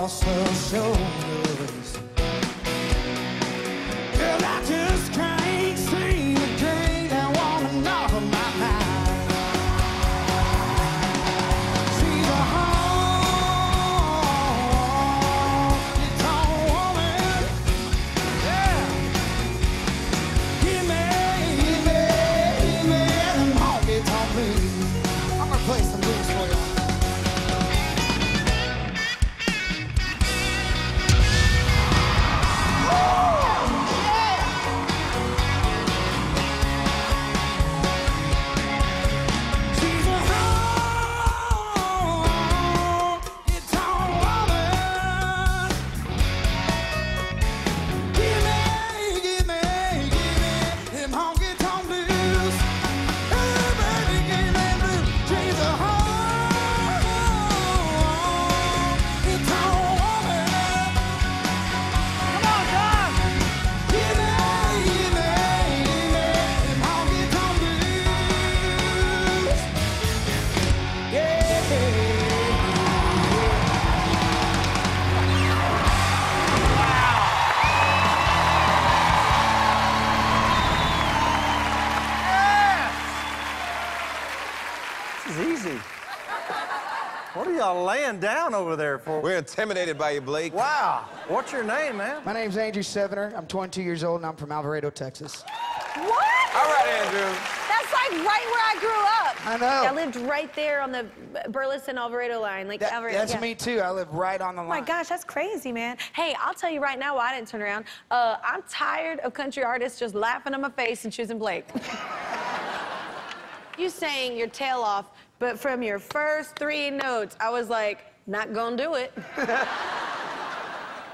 right across This is easy. What are y'all laying down over there for? We're intimidated by you, Blake. Wow. What's your name, man? My name's Andrew Sevener. I'm 22 years old and I'm from Alvarado, Texas. What? All right, Andrew. That's like right where I grew up. I know. I lived right there on the Burleson Alvarado line. Like That- Alvarado. that's yeah. me too. I live right on the Oh line. my gosh, that's crazy, man. Hey, I'll tell you right now why I didn't turn around. Uh, I'm tired of country artists just laughing in my face and choosing Blake. you sang your tail off, but from your first three notes, I was like, not gonna do it.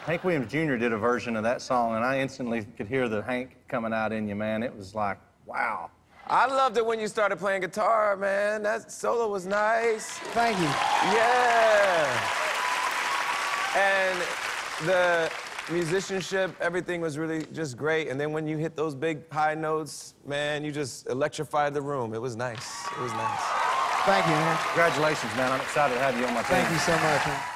Hank Williams Jr. did a version of that song, and I instantly could hear the Hank coming out in you, man. It was like, wow. I loved it when you started playing guitar, man. That solo was nice. Thank you. Yeah. And the musicianship, everything was really just great. And then when you hit those big high notes, man, you just electrified the room. It was nice. It was nice. Thank you, man. Congratulations, man. I'm excited to have you on my team. Thank you so much, man.